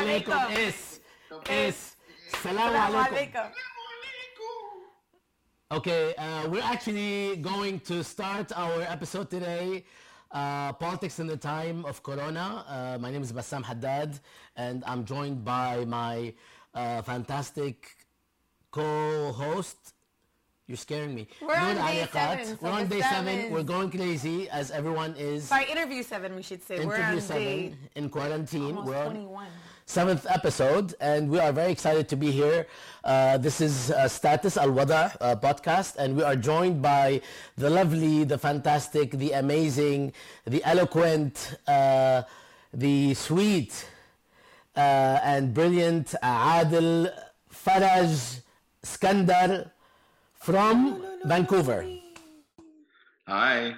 alaikum salam alaikum. Okay, uh, we're actually going to start our episode today. Uh, politics in the time of Corona. Uh, my name is Bassam Haddad, and I'm joined by my uh, fantastic co-host. You're scaring me. We're on day Erekat. seven, so We're on day seven. We're going crazy as everyone is. Sorry, interview seven, we should say. We're Interview on seven day in quarantine. almost We're on 21. Seventh episode, and we are very excited to be here. Uh, this is uh, Status Al Wada uh, podcast, and we are joined by the lovely, the fantastic, the amazing, the eloquent, uh, the sweet, uh, and brilliant Adil Faraj Skandar from Vancouver. Hi.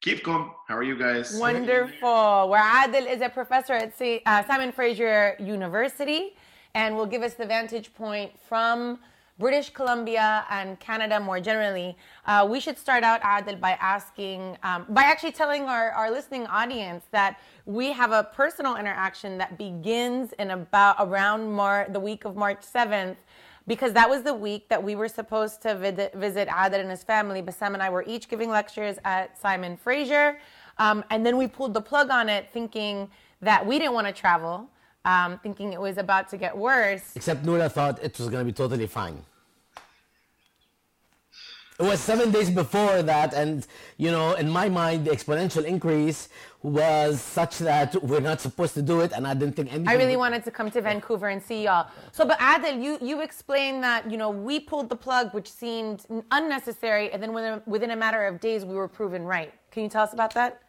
Keep calm. How are you guys? Wonderful. Where Adil is a professor at uh, Simon Fraser University and will give us the vantage point from British Columbia and Canada more generally. Uh, we should start out, Adil, by asking, um, by actually telling our, our listening audience that we have a personal interaction that begins in about around Mar- the week of March 7th because that was the week that we were supposed to vid- visit Adil and his family. Bassam and I were each giving lectures at Simon Fraser. Um, and then we pulled the plug on it thinking that we didn't want to travel, um, thinking it was about to get worse. Except Noura thought it was going to be totally fine. It was seven days before that, and you know, in my mind, the exponential increase was such that we're not supposed to do it, and I didn't think anything. I really would- wanted to come to Vancouver and see y'all. So, but Adil, you, you explained that, you know, we pulled the plug, which seemed unnecessary, and then within, within a matter of days, we were proven right. Can you tell us about that?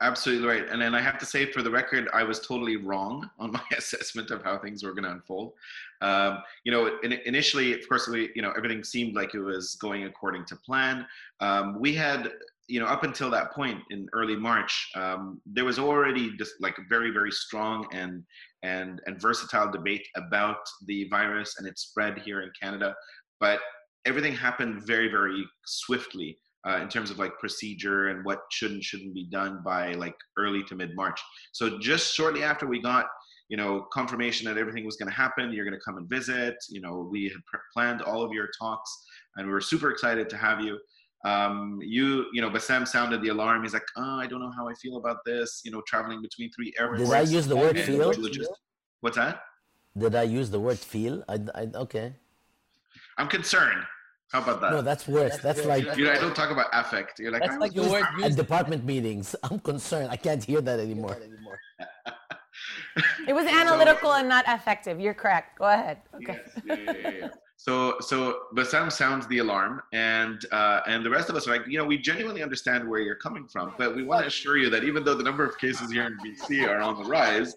Absolutely right. And then I have to say, for the record, I was totally wrong on my assessment of how things were going to unfold. Um, you know, in, initially, of course, we, you know, everything seemed like it was going according to plan. Um, we had, you know, up until that point in early March, um, there was already just like very, very strong and and and versatile debate about the virus and its spread here in Canada. But everything happened very, very swiftly uh, in terms of like procedure and what should and shouldn't be done by like early to mid March. So just shortly after we got, you know, confirmation that everything was going to happen, you're going to come and visit. You know, we had pr- planned all of your talks, and we were super excited to have you. Um, you, you know, Bassam sounded the alarm. He's like, oh, I don't know how I feel about this. You know, traveling between three airports. Did I use the word feel? logis- What's that? Did I use the word feel? I, I, okay. I'm concerned. How about that? No, that's worse. That's like you know, I don't talk about affect. You're like, That's like the word at department meetings. I'm concerned. I can't hear that anymore. It was analytical and not effective. You're correct. Go ahead. Okay. Yes, yeah, yeah, yeah, yeah. So, so Bassam sounds the alarm, and uh, and the rest of us are like, you know, we genuinely understand where you're coming from, but we want to assure you that even though the number of cases here in BC are on the rise,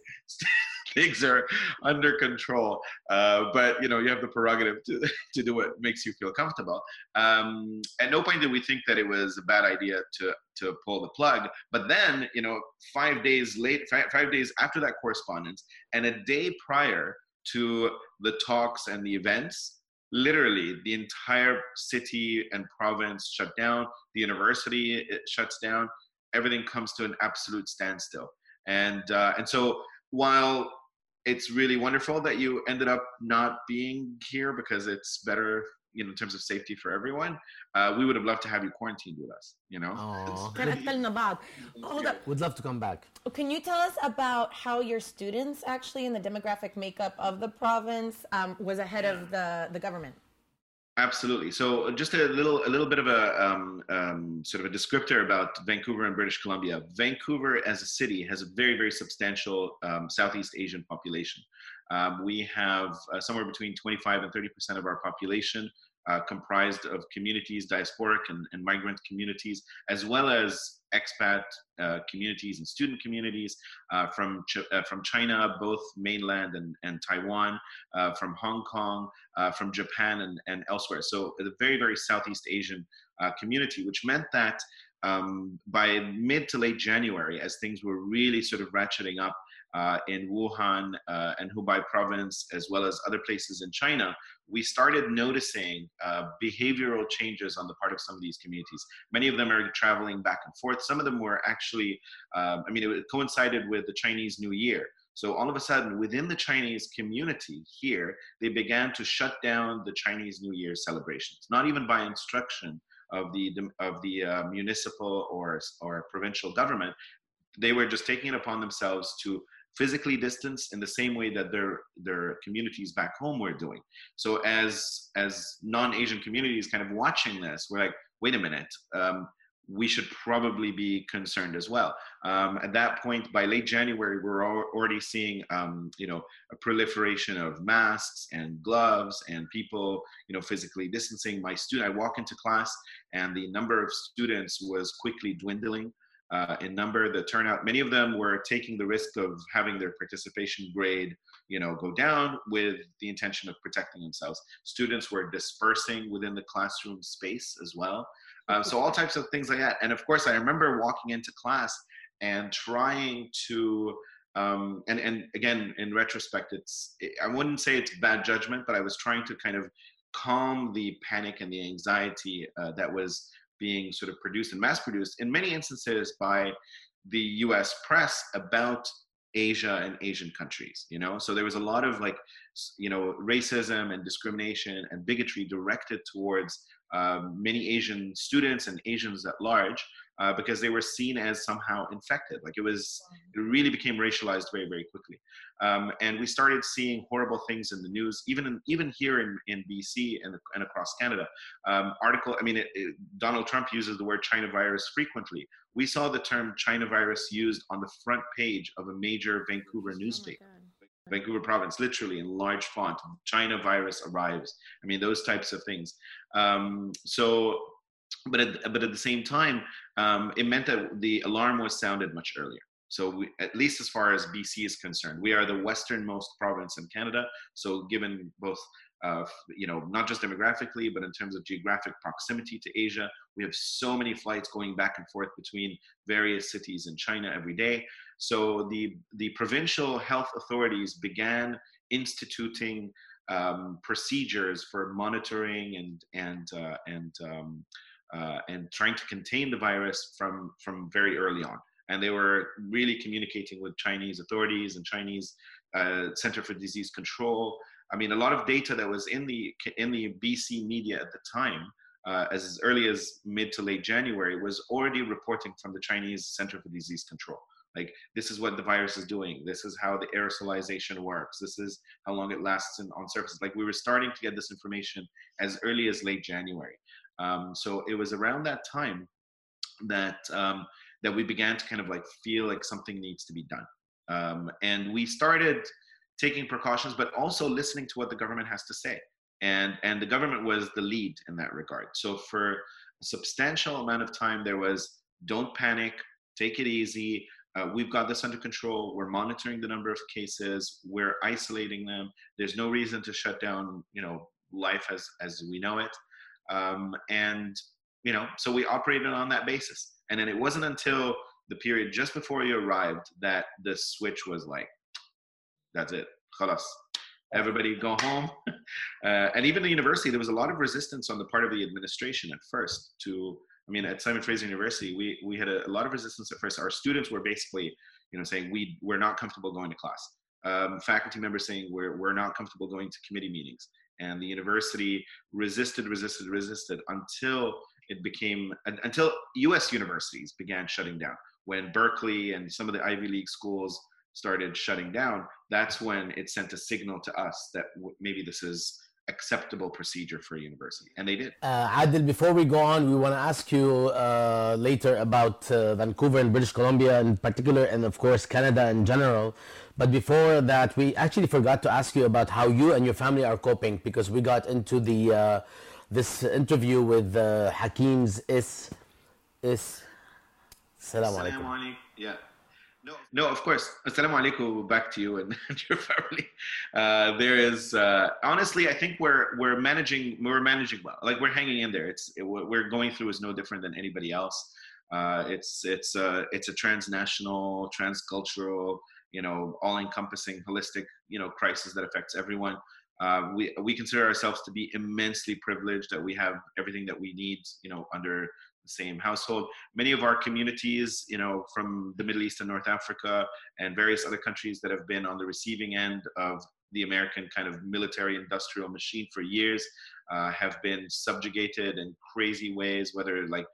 things are under control. Uh, but you know, you have the prerogative to to do what makes you feel comfortable. Um, at no point did we think that it was a bad idea to to pull the plug. But then, you know, five days late, five, five days after that correspondence, and a day prior to the talks and the events, literally the entire city and province shut down. The university it shuts down. Everything comes to an absolute standstill. And uh, and so while it's really wonderful that you ended up not being here because it's better you know, in terms of safety for everyone, uh, we would have loved to have you quarantined with us, you know? Hold up. Would love to come back. Can you tell us about how your students actually in the demographic makeup of the province um, was ahead of the, the government? Absolutely. So just a little, a little bit of a um, um, sort of a descriptor about Vancouver and British Columbia. Vancouver, as a city, has a very, very substantial um, Southeast Asian population. Um, we have uh, somewhere between 25 and 30 percent of our population uh, comprised of communities, diasporic and, and migrant communities, as well as expat uh, communities and student communities uh, from Ch- uh, from China, both mainland and, and Taiwan, uh, from Hong Kong, uh, from Japan, and, and elsewhere. So a very very Southeast Asian uh, community, which meant that um, by mid to late January, as things were really sort of ratcheting up in Wuhan uh, and Hubei province, as well as other places in China, we started noticing uh, behavioral changes on the part of some of these communities. Many of them are traveling back and forth. Some of them were actually, um, I mean, it coincided with the Chinese New Year. So all of a sudden, within the Chinese community here, they began to shut down the Chinese New Year celebrations, not even by instruction of the of the uh, municipal or or provincial government. They were just taking it upon themselves to physically distanced in the same way that their their communities back home were doing. So as as non-Asian communities kind of watching this, we're like, wait a minute. Um, we should probably be concerned as well. Um, at that point, by late January, we're already seeing, um, you know, a proliferation of masks and gloves and people, you know, physically distancing. My student, I walk into class, and the number of students was quickly dwindling. Uh, in number, the turnout, many of them were taking the risk of having their participation grade, you know, go down with the intention of protecting themselves. Students were dispersing within the classroom space as well. Uh, so all types of things like that. And of course, I remember walking into class and trying to, um, and and again, in retrospect, it's I wouldn't say it's bad judgment, but I was trying to kind of calm the panic and the anxiety uh, that was being sort of produced and mass produced in many instances by the U.S. press about Asia and Asian countries, you know? So there was a lot of like, you know, racism and discrimination and bigotry directed towards um, many Asian students and Asians at large uh, because they were seen as somehow infected. Like it was, it really became racialized very, very quickly. Um, and we started seeing horrible things in the news, even in, even here in, in BC and, and across Canada. Um, article, I mean, it, it, Donald Trump uses the word China virus frequently. We saw the term China virus used on the front page of a major Vancouver oh newspaper. Oh Vancouver province, literally in large font, China virus arrives. I mean, those types of things. Um, so, but at, but at the same time, um, it meant that the alarm was sounded much earlier. So we, at least as far as BC is concerned, we are the westernmost province in Canada. So given both, uh, you know, not just demographically, but in terms of geographic proximity to Asia, we have so many flights going back and forth between various cities in China every day. So the the provincial health authorities began instituting um, procedures for monitoring and and uh, and um, uh, and trying to contain the virus from from very early on. And they were really communicating with Chinese authorities and Chinese uh, Center for Disease Control. I mean, a lot of data that was in the in the BC media at the time, uh, as early as mid to late January, was already reporting from the Chinese Center for Disease Control. Like this is what the virus is doing. This is how the aerosolization works. This is how long it lasts in, on surfaces. Like we were starting to get this information as early as late January. Um, so it was around that time that um, that we began to kind of like feel like something needs to be done. Um, and we started taking precautions, but also listening to what the government has to say. And and the government was the lead in that regard. So for a substantial amount of time, there was don't panic, take it easy uh, we've got this under control. We're monitoring the number of cases. We're isolating them. There's no reason to shut down, you know, life as as we know it. Um, and you know, so we operated on that basis. And then it wasn't until the period just before you arrived that the switch was like, that's it, khalas. Everybody go home. Uh, and even the university, there was a lot of resistance on the part of the administration at first to I mean, at Simon Fraser University, we we had a, a, lot of resistance at first. Our students were basically, you know, saying we we're not comfortable going to class. Um, faculty members saying we're we're not comfortable going to committee meetings, and the university resisted, resisted, resisted until it became until U.S. universities began shutting down. When Berkeley and some of the Ivy League schools started shutting down, that's when it sent a signal to us that maybe this is acceptable procedure for a university, and they did. Uh, Adil, before we go on, we want to ask you uh, later about uh, Vancouver and British Columbia in particular, and of course Canada in general. But before that, we actually forgot to ask you about how you and your family are coping because we got into the uh, this interview with uh, Hakim's is is. Assalamu alaikum. Yeah. No, no, of course. Assalamu alaikum back to you and, your family. Uh, there is uh, honestly, I think we're we're managing we're managing well. Like we're hanging in there. It's it, what we're going through is no different than anybody else. Uh, it's it's a it's a transnational, transcultural, you know, all-encompassing, holistic, you know, crisis that affects everyone. Uh, we we consider ourselves to be immensely privileged that we have everything that we need, you know, under same household. Many of our communities, you know, from the Middle East and North Africa and various other countries that have been on the receiving end of the American kind of military industrial machine for years uh, have been subjugated in crazy ways, whether like,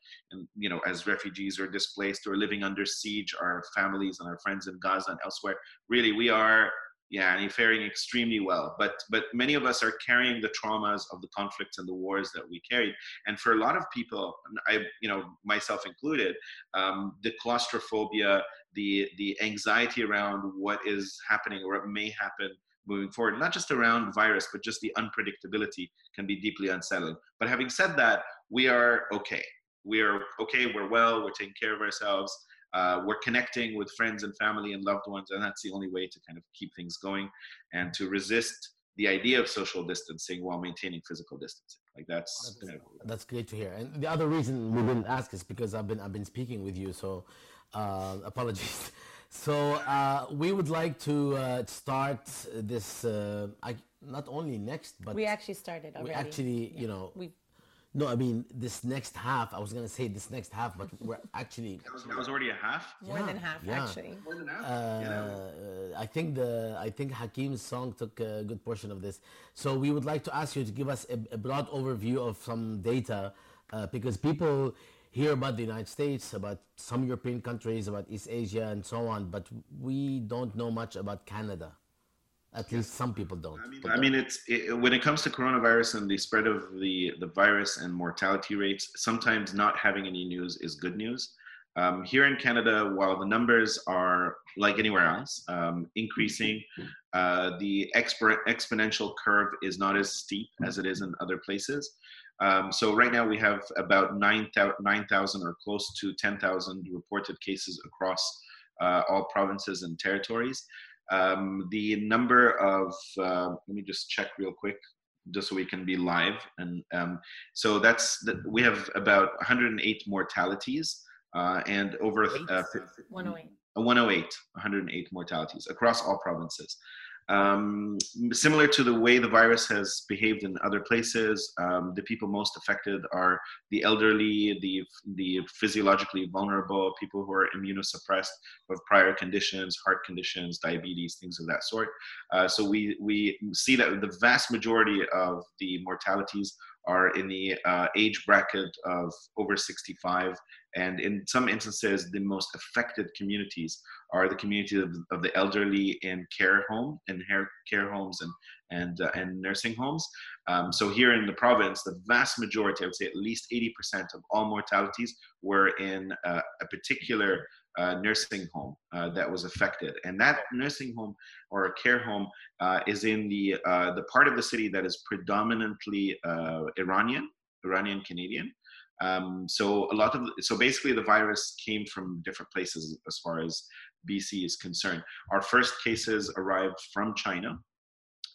you know, as refugees or displaced or living under siege, our families and our friends in Gaza and elsewhere. Really, we are yeah, and faring extremely well. But but many of us are carrying the traumas of the conflicts and the wars that we carried. And for a lot of people, I you know myself included, um, the claustrophobia, the the anxiety around what is happening or what may happen moving forward, not just around virus, but just the unpredictability can be deeply unsettling. But having said that, we are okay. We are okay. We're well. We're taking care of ourselves uh, we're connecting with friends and family and loved ones, and that's the only way to kind of keep things going and to resist the idea of social distancing while maintaining physical distancing. Like that's that's, that's great to hear. And the other reason we didn't ask is because I've been I've been speaking with you, so uh, apologies. So uh, we would like to uh, start this. Uh, I, not only next, but we actually started already. We actually, yeah. you know, we no, I mean this next half. I was gonna say this next half, but we're actually. That was, that was already a half. More than half, yeah. actually. More than half. Uh, yeah. I think the I think Hakim's song took a good portion of this. So we would like to ask you to give us a, a broad overview of some data, uh, because people hear about the United States, about some European countries, about East Asia, and so on, but we don't know much about Canada. At least some people don't. I mean, I mean it's it, when it comes to coronavirus and the spread of the the virus and mortality rates. Sometimes not having any news is good news. Um, here in Canada, while the numbers are like anywhere else um, increasing, uh, the exp- exponential curve is not as steep as it is in other places. Um, so right now we have about 9,000 9, or close to 10,000 reported cases across uh, all provinces and territories. Um, the number of, uh, let me just check real quick, just so we can be live. And um, so that's, the, we have about 108 mortalities uh, and over uh, 108. 108, 108 mortalities across all provinces. Um, similar to the way the virus has behaved in other places, um, the people most affected are the elderly, the, the physiologically vulnerable, people who are immunosuppressed, have prior conditions, heart conditions, diabetes, things of that sort. Uh, so we, we see that the vast majority of the mortalities are in the uh, age bracket of over 65 and in some instances, the most affected communities are the community of, of the elderly in care home and care homes and and uh, and nursing homes. Um, so here in the province, the vast majority, I would say at least 80% of all mortalities were in uh, a particular uh, nursing home uh, that was affected, and that nursing home or care home uh, is in the uh, the part of the city that is predominantly Iranian, Iranian Canadian. Um, so a lot of so basically the virus came from different places as far as BC is concerned. Our first cases arrived from China.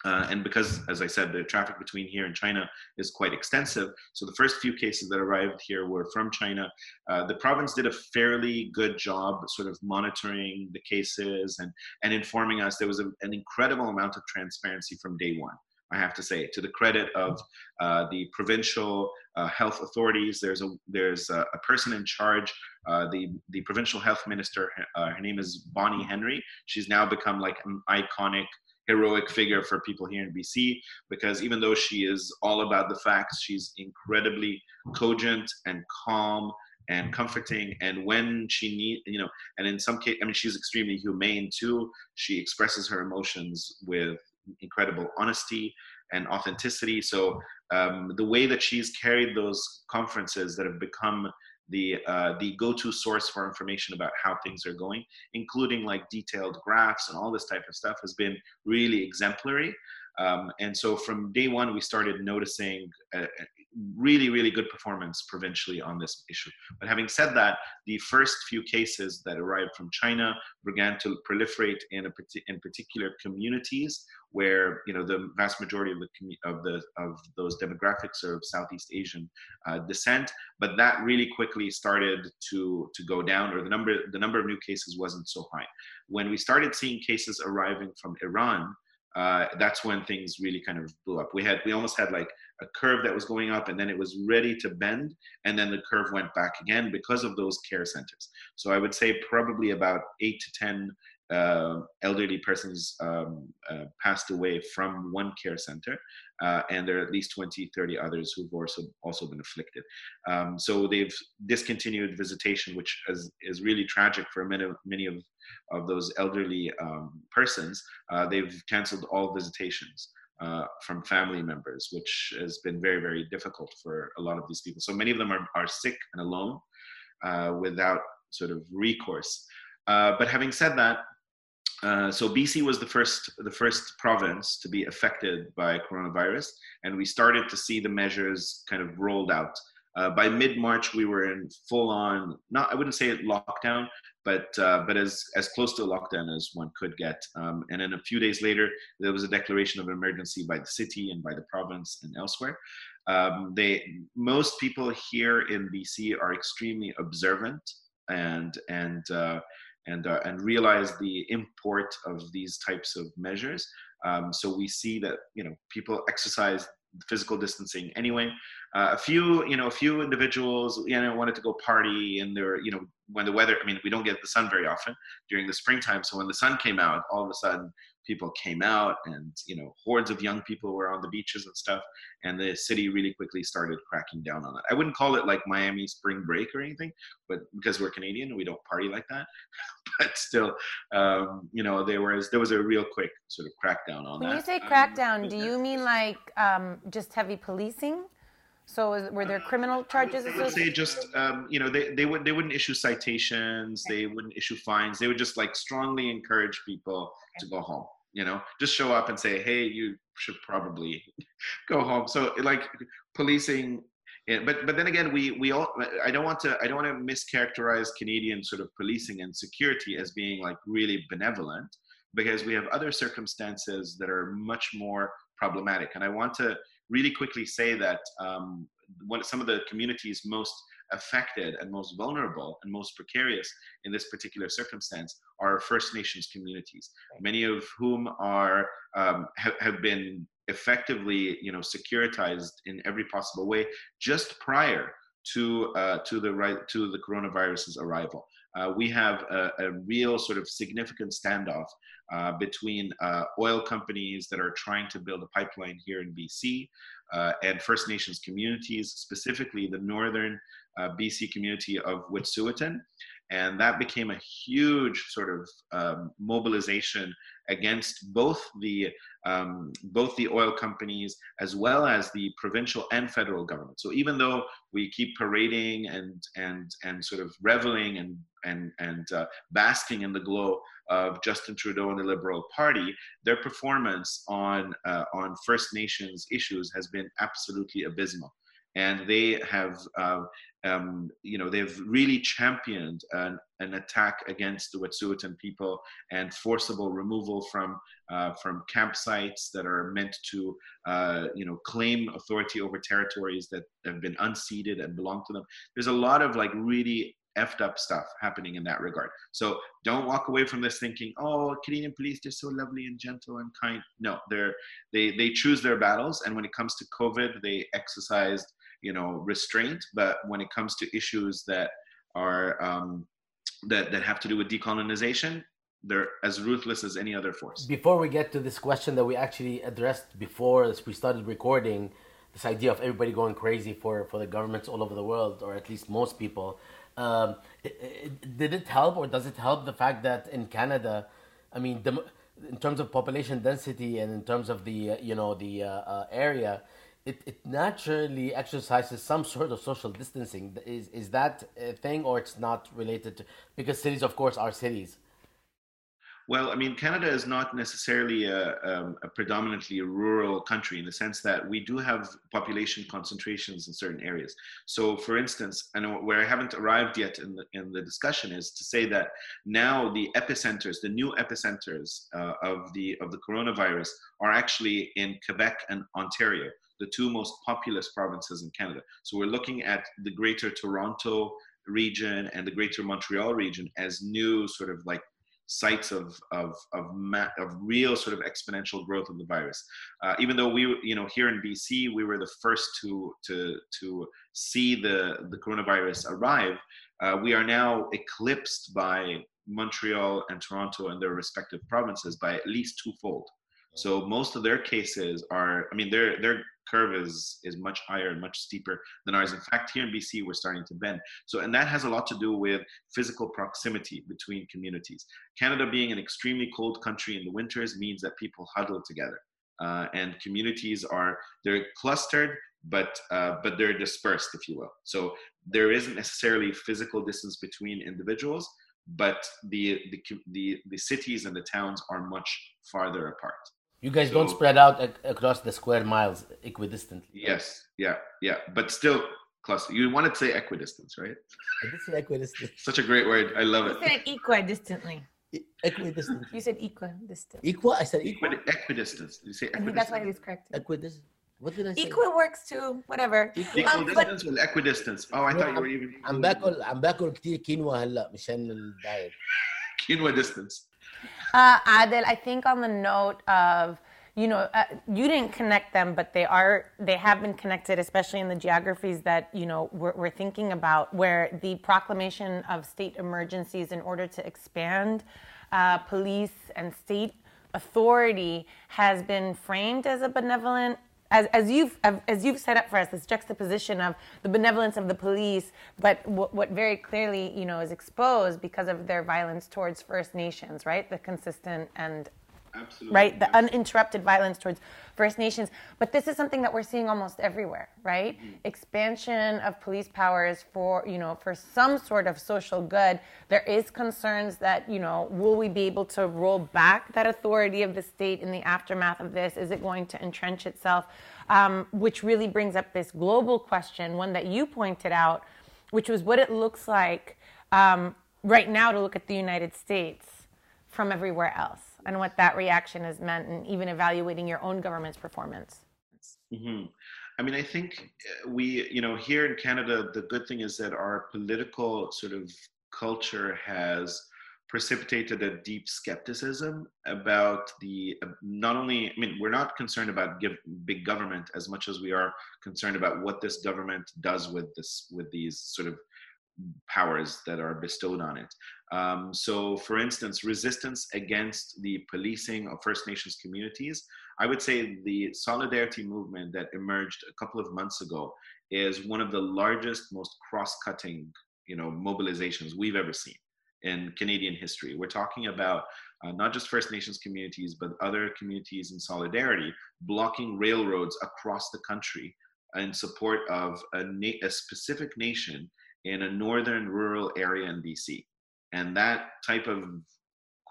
Uh, and because, as I said, the traffic between here and China is quite extensive, so the first few cases that arrived here were from China. Uh, the province did a fairly good job sort of monitoring the cases and, and informing us. There was a, an incredible amount of transparency from day one. I have to say, to the credit of uh, the provincial uh, health authorities. There's a there's a, a person in charge. Uh, the the provincial health minister. Uh, her name is Bonnie Henry. She's now become like an iconic heroic figure for people here in BC because even though she is all about the facts, she's incredibly cogent and calm and comforting and when she need you know and in some case i mean she's extremely humane too she expresses her emotions with incredible honesty and authenticity. So um, the way that she's carried those conferences that have become the uh, the go-to source for information about how things are going, including like detailed graphs and all this type of stuff, has been really exemplary. Um, and so from day one, we started noticing uh, really, really good performance provincially on this issue. But having said that, the first few cases that arrived from China began to proliferate in, a, in particular communities where you know the vast majority of the of the of those demographics are of Southeast Asian uh, descent. But that really quickly started to to go down, or the number the number of new cases wasn't so high. When we started seeing cases arriving from Iran, uh, that's when things really kind of blew up. We had we almost had like a curve that was going up, and then it was ready to bend, and then the curve went back again because of those care centers. So I would say probably about eight to ten uh, elderly persons um, uh, passed away from one care center, uh, and there are at least 20, 30 others who've also also been afflicted. Um, so they've discontinued visitation, which is, is really tragic for many, many of, of those elderly um, persons. Uh, they've canceled all visitations. Uh, from family members, which has been very, very difficult for a lot of these people. So many of them are, are sick and alone uh, without sort of recourse. Uh, but having said that, uh, so BC was the first the first province to be affected by coronavirus, and we started to see the measures kind of rolled out. Uh, by mid March, we were in full on not I wouldn't say lockdown, but uh, but as as close to lockdown as one could get. Um, and then a few days later, there was a declaration of emergency by the city and by the province and elsewhere. Um, they most people here in BC are extremely observant and and uh, and, uh, and realize the import of these types of measures. Um, so we see that you know people exercise physical distancing anyway. Uh, a few, you know, a few individuals, you know, wanted to go party, and there, you know, when the weather. I mean, we don't get the sun very often during the springtime. So when the sun came out, all of a sudden, people came out and you know hordes of young people were on the beaches and stuff and the city really quickly started cracking down on it i wouldn't call it like miami spring break or anything but because we're canadian we don't party like that but still um, you know there was there was a real quick sort of crackdown on when that when you say um, crackdown um, do you mean like um, just heavy policing so were there criminal charges? I would say just um, you know they, they would they wouldn't issue citations, they wouldn't issue fines. They would just like strongly encourage people to go home you know just show up and say hey you should probably go home. So like policing but but then again we we all i don't want to i don't want to mischaracterize canadian sort of policing and security as being like really benevolent because we have other circumstances that are much more problematic. And i want to really quickly say that um, one, some of the communities most affected and most vulnerable and most precarious in this particular circumstance are First Nations communities, many of whom are um, have, have been effectively, you know, securitized in every possible way just prior to uh, to the right to the coronavirus's arrival. Uh, we have a, a, real sort of significant standoff uh, between uh, oil companies that are trying to build a pipeline here in BC uh, and First Nations communities, specifically the northern uh, BC community of Wet'suwet'en. And that became a huge sort of um, mobilization against both the um, both the oil companies as well as the provincial and federal government. So even though we keep parading and and and sort of reveling and and and uh, basking in the glow of Justin Trudeau and the Liberal Party, their performance on uh, on First Nations issues has been absolutely abysmal and they have uh, um, you know they've really championed an, an attack against the Wet'suwet'en people and forcible removal from uh, from campsites that are meant to uh, you know claim authority over territories that have been unceded and belong to them. There's a lot of like really effed up stuff happening in that regard. So don't walk away from this thinking, oh, Canadian police, they're so lovely and gentle and kind. No, they're they they choose their battles, and when it comes to COVID, they exercised you know restraint but when it comes to issues that are um, that that have to do with decolonization they're as ruthless as any other force before we get to this question that we actually addressed before as we started recording this idea of everybody going crazy for for the governments all over the world or at least most people um, it, it, did it help or does it help the fact that in canada i mean the, in terms of population density and in terms of the uh, you know the uh, uh, area it, it naturally exercises some sort of social distancing. Is, is that a thing or it's not related to, because cities, of course, are cities? Well, I mean, Canada is not necessarily a, um, a, predominantly rural country in the sense that we do have population concentrations in certain areas. So, for instance, and where I haven't arrived yet in the, in the discussion is to say that now the epicenters, the new epicenters uh, of the of the coronavirus, are actually in Quebec and Ontario the two most populous provinces in Canada. So we're looking at the Greater Toronto region and the Greater Montreal region as new sort of like sites of of of, ma- of real sort of exponential growth of the virus. Uh, even though we, you know, here in BC, we were the first to to to see the the coronavirus arrive. Uh, we are now eclipsed by Montreal and Toronto and their respective provinces by at least twofold. So most of their cases are, I mean, their their curve is is much higher and much steeper than ours. In fact, here in BC, we're starting to bend. So, and that has a lot to do with physical proximity between communities. Canada being an extremely cold country in the winters means that people huddle together, uh, and communities are they're clustered, but uh, but they're dispersed, if you will. So there isn't necessarily physical distance between individuals, but the the the, the cities and the towns are much farther apart. You guys so, don't spread out ac- across the square miles equidistantly. Yes, yeah, yeah, but still cluster. You wanted to say equidistance, right? I did say equidistant. Such a great word. I love it. You said equidistantly. Equidistant. You said equidistant. Equal. I said equal. equidistance. You say equidistant. I think that's why he was correct. Equidistant. What did I say? Equal works too. Whatever. Equal um, distance but... equidistance. Oh, I thought you were even. عم باكل عم باكل كثير كينوا هلا مشان الدايت. Quinoa distance. Uh, Adil, I think on the note of you know, uh, you didn't connect them, but they are, they have been connected, especially in the geographies that, you know, we're, we're, thinking about, where the proclamation of state emergencies in order to expand uh, police and state authority has been framed as a benevolent as, as you've as you've set up for us this juxtaposition of the benevolence of the police, but w- what very clearly you know is exposed because of their violence towards First Nations, right? The consistent and Absolutely. right? The uninterrupted violence towards First Nations. But this is something that we're seeing almost everywhere, right? Mm-hmm. Expansion of police powers for, you know, for some sort of social good. There is concerns that, you know, will we be able to roll back that authority of the state in the aftermath of this? Is it going to entrench itself? Um, which really brings up this global question, one that you pointed out, which was what it looks like um, right now to look at the United States from everywhere else and what that reaction has meant and even evaluating your own government's performance mm-hmm. i mean i think uh, we you know here in canada the good thing is that our political sort of culture has precipitated a deep skepticism about the uh, not only i mean we're not concerned about give, big government as much as we are concerned about what this government does with this with these sort of powers that are bestowed on it. Um, so, for instance, resistance against the policing of First Nations communities, I would say the solidarity movement that emerged a couple of months ago is one of the largest, most cross-cutting, you know, mobilizations we've ever seen in Canadian history. We're talking about uh, not just First Nations communities, but other communities in solidarity blocking railroads across the country in support of a, na- a specific nation in a northern rural area in BC. And that type of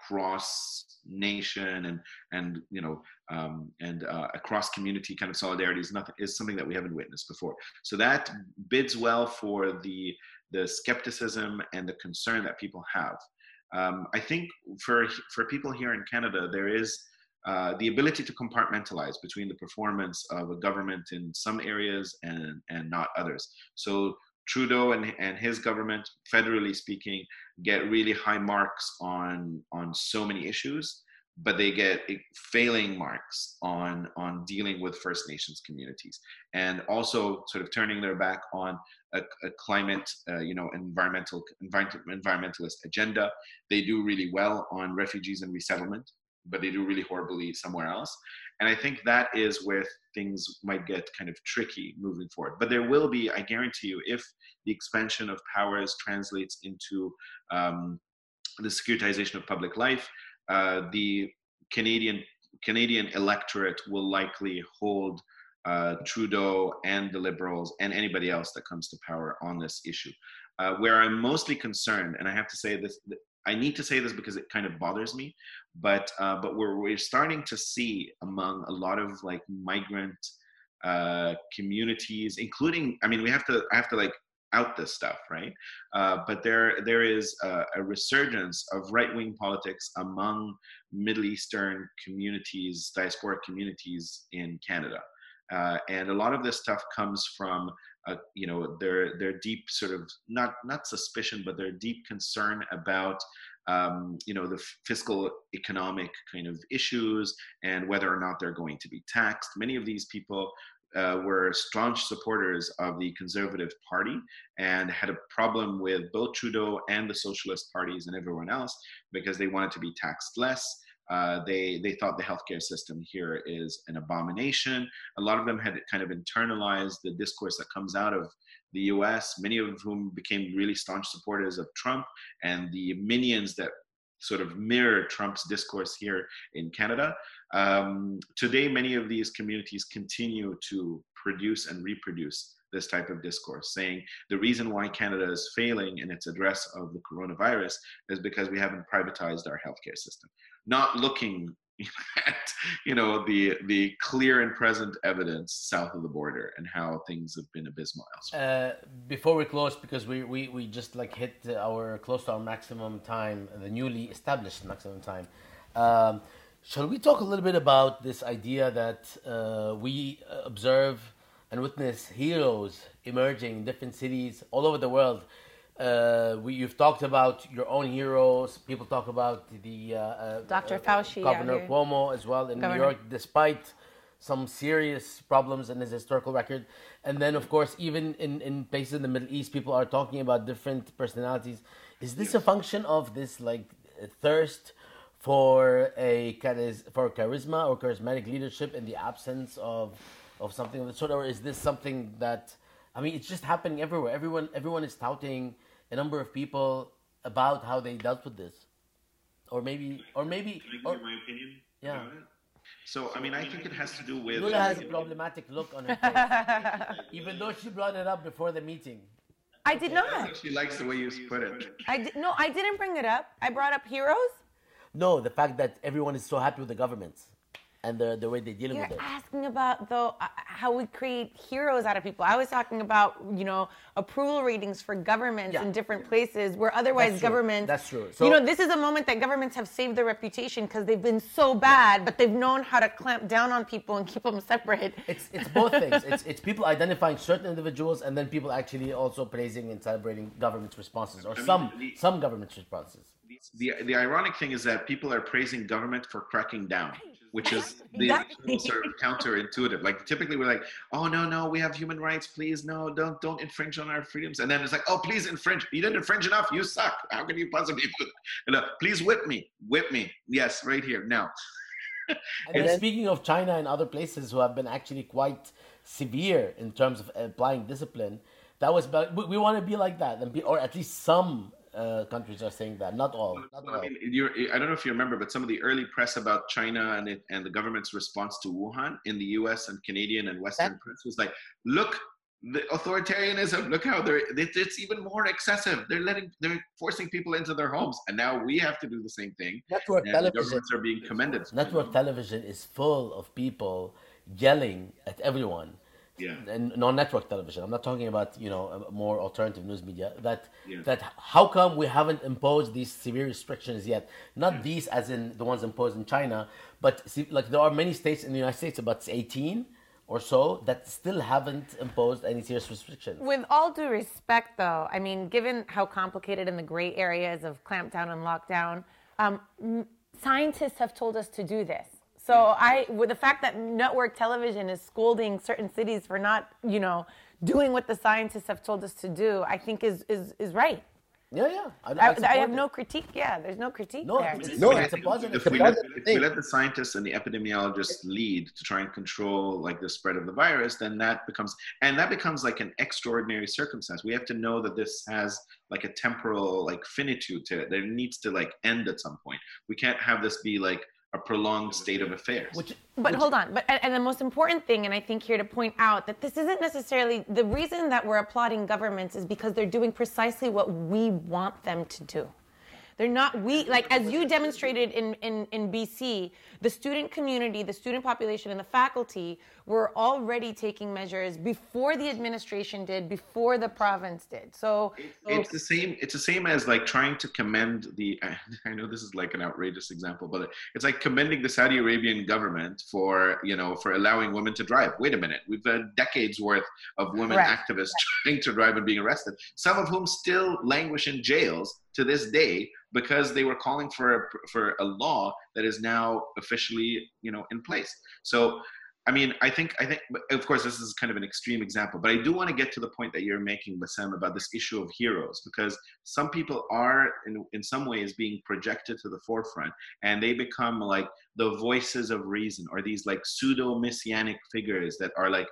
cross nation and and you know um, and uh, across community kind of solidarity is nothing is something that we haven't witnessed before. So that bids well for the the skepticism and the concern that people have. Um, I think for for people here in Canada, there is uh, the ability to compartmentalize between the performance of a government in some areas and and not others. So Trudeau and, and his government, federally speaking, get really high marks on on so many issues, but they get failing marks on on dealing with First Nations communities, and also sort of turning their back on a, a climate, uh, you know, environmental environmentalist agenda. They do really well on refugees and resettlement, but they do really horribly somewhere else. And I think that is where things might get kind of tricky moving forward. But there will be, I guarantee you, if the expansion of powers translates into um, the securitization of public life, uh, the Canadian Canadian electorate will likely hold uh, Trudeau and the Liberals and anybody else that comes to power on this issue. Uh, where I'm mostly concerned, and I have to say this, I need to say this because it kind of bothers me, but uh, but we're we're starting to see among a lot of like migrant uh, communities, including I mean we have to I have to like out this stuff, right? Uh, but there there is a, a resurgence of right wing politics among Middle Eastern communities, diasporic communities in Canada, uh, and a lot of this stuff comes from uh, you know their their deep sort of not not suspicion but their deep concern about um, you know, the fiscal economic kind of issues and whether or not they're going to be taxed. Many of these people uh, were staunch supporters of the Conservative Party and had a problem with both Trudeau and the Socialist parties and everyone else because they wanted to be taxed less. Uh, they they thought the healthcare system here is an abomination. A lot of them had kind of internalized the discourse that comes out of the U.S. Many of whom became really staunch supporters of Trump and the minions that sort of mirror Trump's discourse here in Canada. Um, today, many of these communities continue to produce and reproduce this type of discourse, saying the reason why Canada is failing in its address of the coronavirus is because we haven't privatized our healthcare system. Not looking at you know the the clear and present evidence south of the border and how things have been abysmal elsewhere. Uh, before we close, because we, we, we just like hit our close to our maximum time, the newly established maximum time. Um, shall we talk a little bit about this idea that uh, we observe and witness heroes emerging in different cities all over the world? Uh, we, you've talked about your own heroes. People talk about the uh, uh Dr. Fauci, Governor Cuomo as well in Governor. New York, despite some serious problems in his historical record. And then, of course, even in, in places in the Middle East, people are talking about different personalities. Is this a function of this like thirst for a for charisma or charismatic leadership in the absence of of something of the sort, or is this something that I mean, it's just happening everywhere. Everyone everyone is touting a number of people about how they dealt with this, or maybe, or maybe, or, my opinion. Yeah. So I mean, I think it has to do with. Lula has a problematic look on her face, even though she brought it up before the meeting. I did not. She likes the way you put it. I did, no, I didn't bring it up. I brought up heroes. No, the fact that everyone is so happy with the governments and the, the way they deal You're with it. asking about though how we create heroes out of people. I was talking about you know approval ratings for governments yeah. in different places where otherwise That's governments. That's true. So, you know, this is a moment that governments have saved their reputation because they've been so bad, but they've known how to clamp down on people and keep them separate. It's it's both things. It's it's people identifying certain individuals and then people actually also praising and celebrating government's responses or I mean, some the, some government's responses. The, the ironic thing is that people are praising government for cracking down which is the exactly. sort of counterintuitive. Like typically we're like, oh no, no, we have human rights, please, no, don't don't infringe on our freedoms. And then it's like, oh please infringe. You didn't infringe enough, you suck. How can you possibly put you know, please whip me, whip me. Yes, right here, now. and then, speaking of China and other places who have been actually quite severe in terms of applying discipline, that was we, we want to be like that and be, or at least some uh, countries are saying that. Not all. Not all. I mean, I don't know if you remember, but some of the early press about China and it, and the government's response to Wuhan in the U.S. and Canadian and Western that, press was like, look. The authoritarianism. Look how they're. It's even more excessive. They're letting. They're forcing people into their homes, and now we have to do the same thing. Network television. Governments are being commended. Network television is full of people yelling at everyone yeah. and non-network television. I'm not talking about you know more alternative news media. That yeah. that how come we haven't imposed these severe restrictions yet? Not yeah. these as in the ones imposed in China, but see, like there are many states in the United States, about 18 or so, that still haven't imposed any serious restrictions. With all due respect, though, I mean, given how complicated in the gray areas of clampdown and lockdown, um, scientists have told us to do this. So I, with the fact that network television is scolding certain cities for not, you know, doing what the scientists have told us to do, I think is is is right. Yeah, yeah. I, I, I have no critique. Yeah, there's no critique no, there. It's, no, it's a positive. If we, let, if we let the scientists and the epidemiologists lead to try and control like the spread of the virus, then that becomes and that becomes like an extraordinary circumstance. We have to know that this has like a temporal like finitude to it. That it needs to like end at some point. We can't have this be like a prolonged state of affairs. Which, but which, hold on, but and the most important thing, and I think here to point out that this isn't necessarily the reason that we're applauding governments is because they're doing precisely what we want them to do. They're not we like as you demonstrated in, in, in BC, the student community, the student population, and the faculty were already taking measures before the administration did, before the province did. So it's the same. It's the same as like trying to commend the. I know this is like an outrageous example, but it's like commending the Saudi Arabian government for you know for allowing women to drive. Wait a minute, we've had decades worth of women right. activists trying to drive and being arrested, some of whom still languish in jails to this day because they were calling for a, for a law that is now officially you know in place. So I mean, I think, I think, of course, this is kind of an extreme example, but I do want to get to the point that you're making, Bassam, about this issue of heroes, because some people are, in, in some ways, being projected to the forefront, and they become like the voices of reason, or these like pseudo messianic figures that are like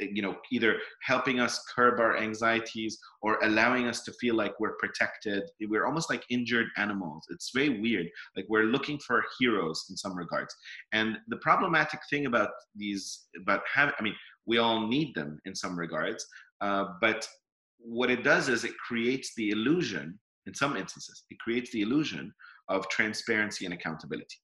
you know either helping us curb our anxieties or allowing us to feel like we're protected. We're almost like injured animals. It's very weird. Like we're looking for heroes in some regards. And the problematic thing about these about have i mean we all need them in some regards uh, but what it does is it creates the illusion in some instances it creates the illusion of transparency and accountability.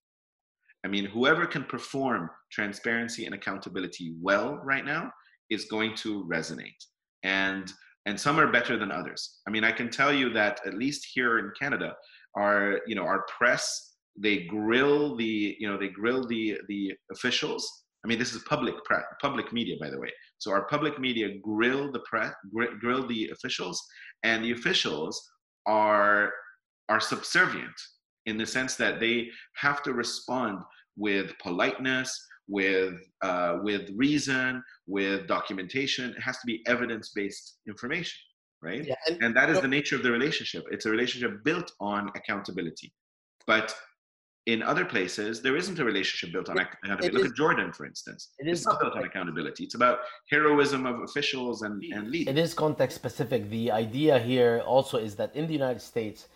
I mean, whoever can perform transparency and accountability well right now is going to resonate. And and some are better than others. I mean i can tell you that at least here in canada our you know our press they grill the you know they grill the the officials. I mean this is public public media by the way. So our public media grill the press grill the officials and the officials are are subservient in the sense that they have to respond with politeness with uh, with reason, with documentation. It has to be evidence-based information, right? Yeah, and, and that is the nature of the relationship. It's a relationship built on accountability. But in other places, there isn't a relationship built on accountability. Look is, at Jordan, for instance. It is it's not built on accountability. It's about heroism of officials and, and leaders. It is context specific. The idea here also is that in the United States,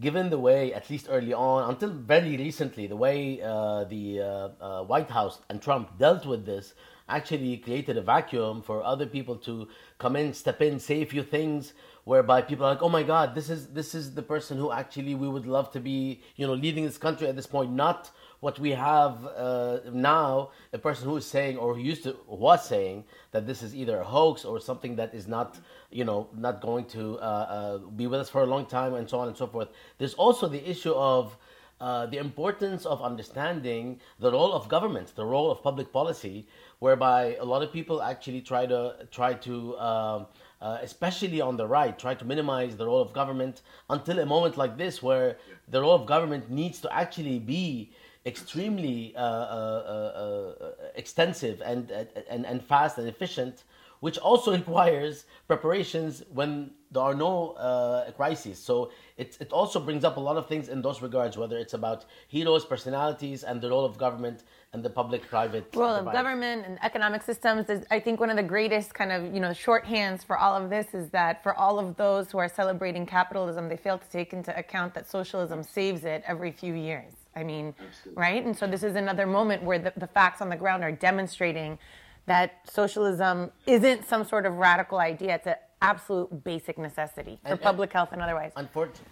given the way, at least early on, until very recently, the way uh, the uh, uh, White House and Trump dealt with this actually created a vacuum for other people to come in, step in, say a few things, whereby people are like, "Oh my God, this is this is the person who actually we would love to be, you know, leading this country at this point, not." What we have uh, now, a person who is saying or who used to was saying that this is either a hoax or something that is not, you know, not going to uh, uh, be with us for a long time, and so on and so forth. There's also the issue of uh, the importance of understanding the role of government, the role of public policy, whereby a lot of people actually try to try to, um, uh, especially on the right, try to minimize the role of government until a moment like this, where the role of government needs to actually be extremely uh, uh, uh, extensive and, and, and fast and efficient, which also requires preparations when there are no uh, crises. So it, it also brings up a lot of things in those regards, whether it's about heroes, personalities, and the role of government and the public-private role divide. of government and economic systems. Is, I think one of the greatest kind of you know shorthands for all of this is that for all of those who are celebrating capitalism, they fail to take into account that socialism saves it every few years. I mean, Absolutely. right? And so this is another moment where the, the facts on the ground are demonstrating that socialism isn't some sort of radical idea. It's an absolute basic necessity for and, public health and otherwise.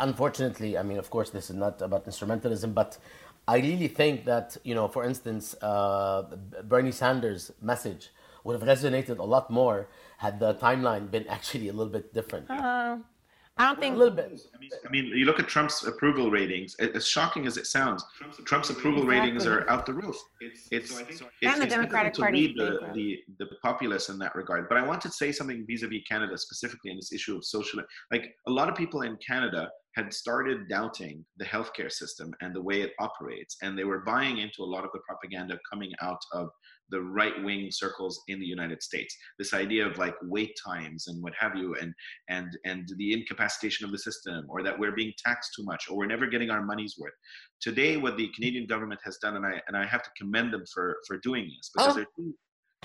unfortunately, I mean, of course, this is not about instrumentalism, but I really think that, you know, for instance, uh, Bernie Sanders' message would have resonated a lot more had the timeline been actually a little bit different. Uh, I don't think a little bit. I mean, I mean, you look at Trump's approval ratings. As shocking as it sounds, Trump's approval exactly. ratings are out the roof. It's it's, so it's, and the Democratic to lead the, the the populace in that regard. But I want to say something vis-a-vis Canada specifically in this issue of social. Like a lot of people in Canada had started doubting the healthcare system and the way it operates, and they were buying into a lot of the propaganda coming out of the right wing circles in the United States. This idea of like wait times and what have you, and and and the incapacitation of the system, or that we're being taxed too much, or we're never getting our money's worth. Today, what the Canadian government has done, and I and I have to commend them for for doing this because oh. there are two,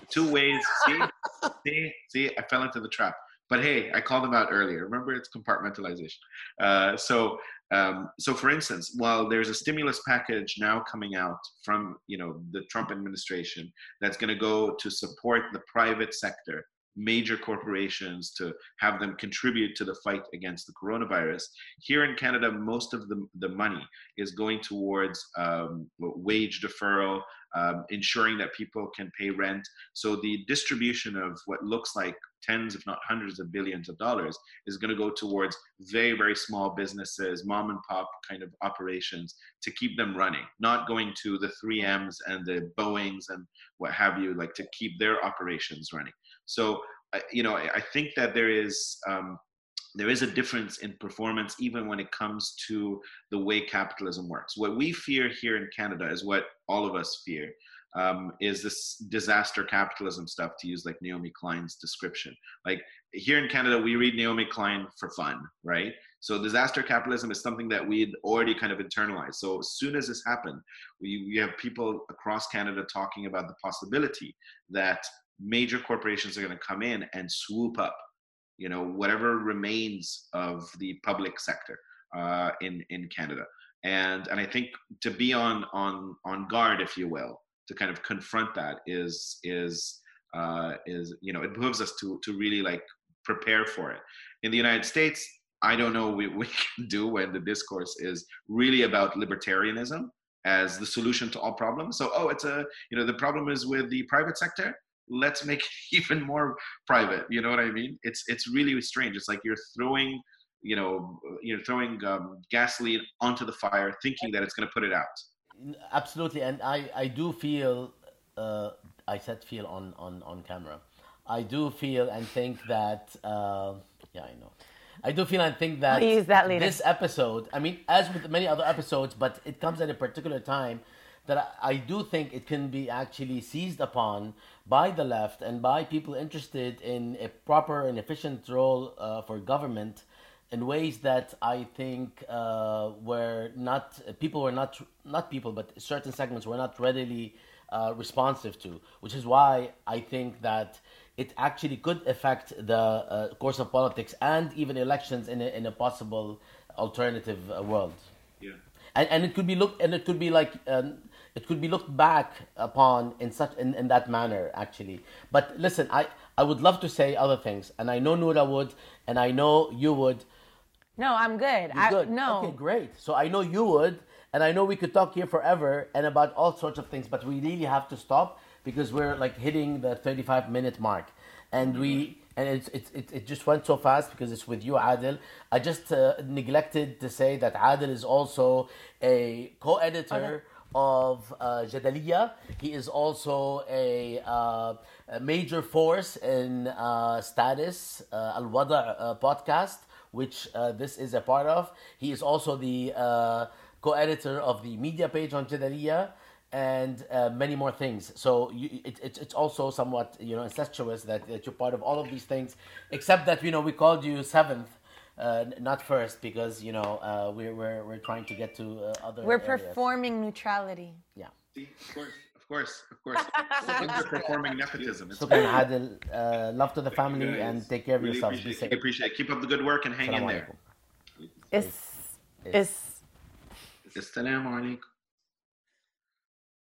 two ways. See, see, see, I fell into the trap. But hey, I called them out earlier. Remember, it's compartmentalization. Uh, so, um, so for instance, while there's a stimulus package now coming out from you know the Trump administration that's going to go to support the private sector major corporations to have them contribute to the fight against the coronavirus. Here in Canada, most of the, the money is going towards um, wage deferral, um, ensuring that people can pay rent. So the distribution of what looks like tens, if not hundreds of billions of dollars is going to go towards very, very small businesses, mom and pop kind of operations to keep them running, not going to the 3Ms and the Boeings and what have you, like to keep their operations running. So, you know, I think that there is um, there is a difference in performance even when it comes to the way capitalism works. What we fear here in Canada is what all of us fear. Um, is this disaster capitalism stuff to use like Naomi Klein's description? Like here in Canada, we read Naomi Klein for fun, right? So disaster capitalism is something that we'd already kind of internalized. So as soon as this happened, we, we have people across Canada talking about the possibility that major corporations are going to come in and swoop up you know whatever remains of the public sector uh, in in Canada. And and I think to be on on on guard, if you will, to kind of confront that is is uh, is you know it behooves us to to really like prepare for it. In the United States, I don't know what we can do when the discourse is really about libertarianism as the solution to all problems. So oh, it's a you know the problem is with the private sector let's make it even more private you know what i mean? It's it's really strange. It's like you're throwing you know you're throwing um, gasoline onto the fire thinking that it's going to put it out. Absolutely and i i do feel uh, i said feel on on on camera. I do feel and think that uh, yeah i know. I do feel and think that, use that later. this episode, I mean, as with many other episodes, but it comes at a particular time that I, I do think it can be actually seized upon by the left and by people interested in a proper and efficient role uh, for government in ways that I think uh, were not people were not not people but certain segments were not readily uh, responsive to, which is why I think that it actually could affect the uh, course of politics and even elections in a, in a possible alternative uh, world. Yeah. And, and it could be look and it could be like um, it could be looked back upon in such in, in that manner actually. But listen i i would love to say other things and i know Noura would and i know you would. No i'm good. You're I, good? no. Okay great. So i know you would and i know we could talk here forever and about all sorts of things but we really have to stop because we're like hitting the 35 minute mark. And we and it's, it's, it, it just went so fast because it's with you, Adel. I just uh, neglected to say that Adel is also a co-editor okay of uh, Jadaliyya. He is also a, uh, a major force in uh, Status, uh, Al Wada uh, podcast, which uh, this is a part of. He is also the co editor of the media page on Jadaliyya and uh, many more things. So you, it, it, it's also somewhat you know incestuous that, that you're part of all of these things, except that you know we called you seventh uh, not first because you know uh, we're, we're we're trying to get to uh, other. We're areas. performing neutrality. Yeah. See, of course, of course, of course. Underperforming nepotism. So can Adel, uh, love to the family and take care of really yourselves. Appreciate, appreciate it. Keep up the good work and hang in there. It's it's. Assalamu alaikum.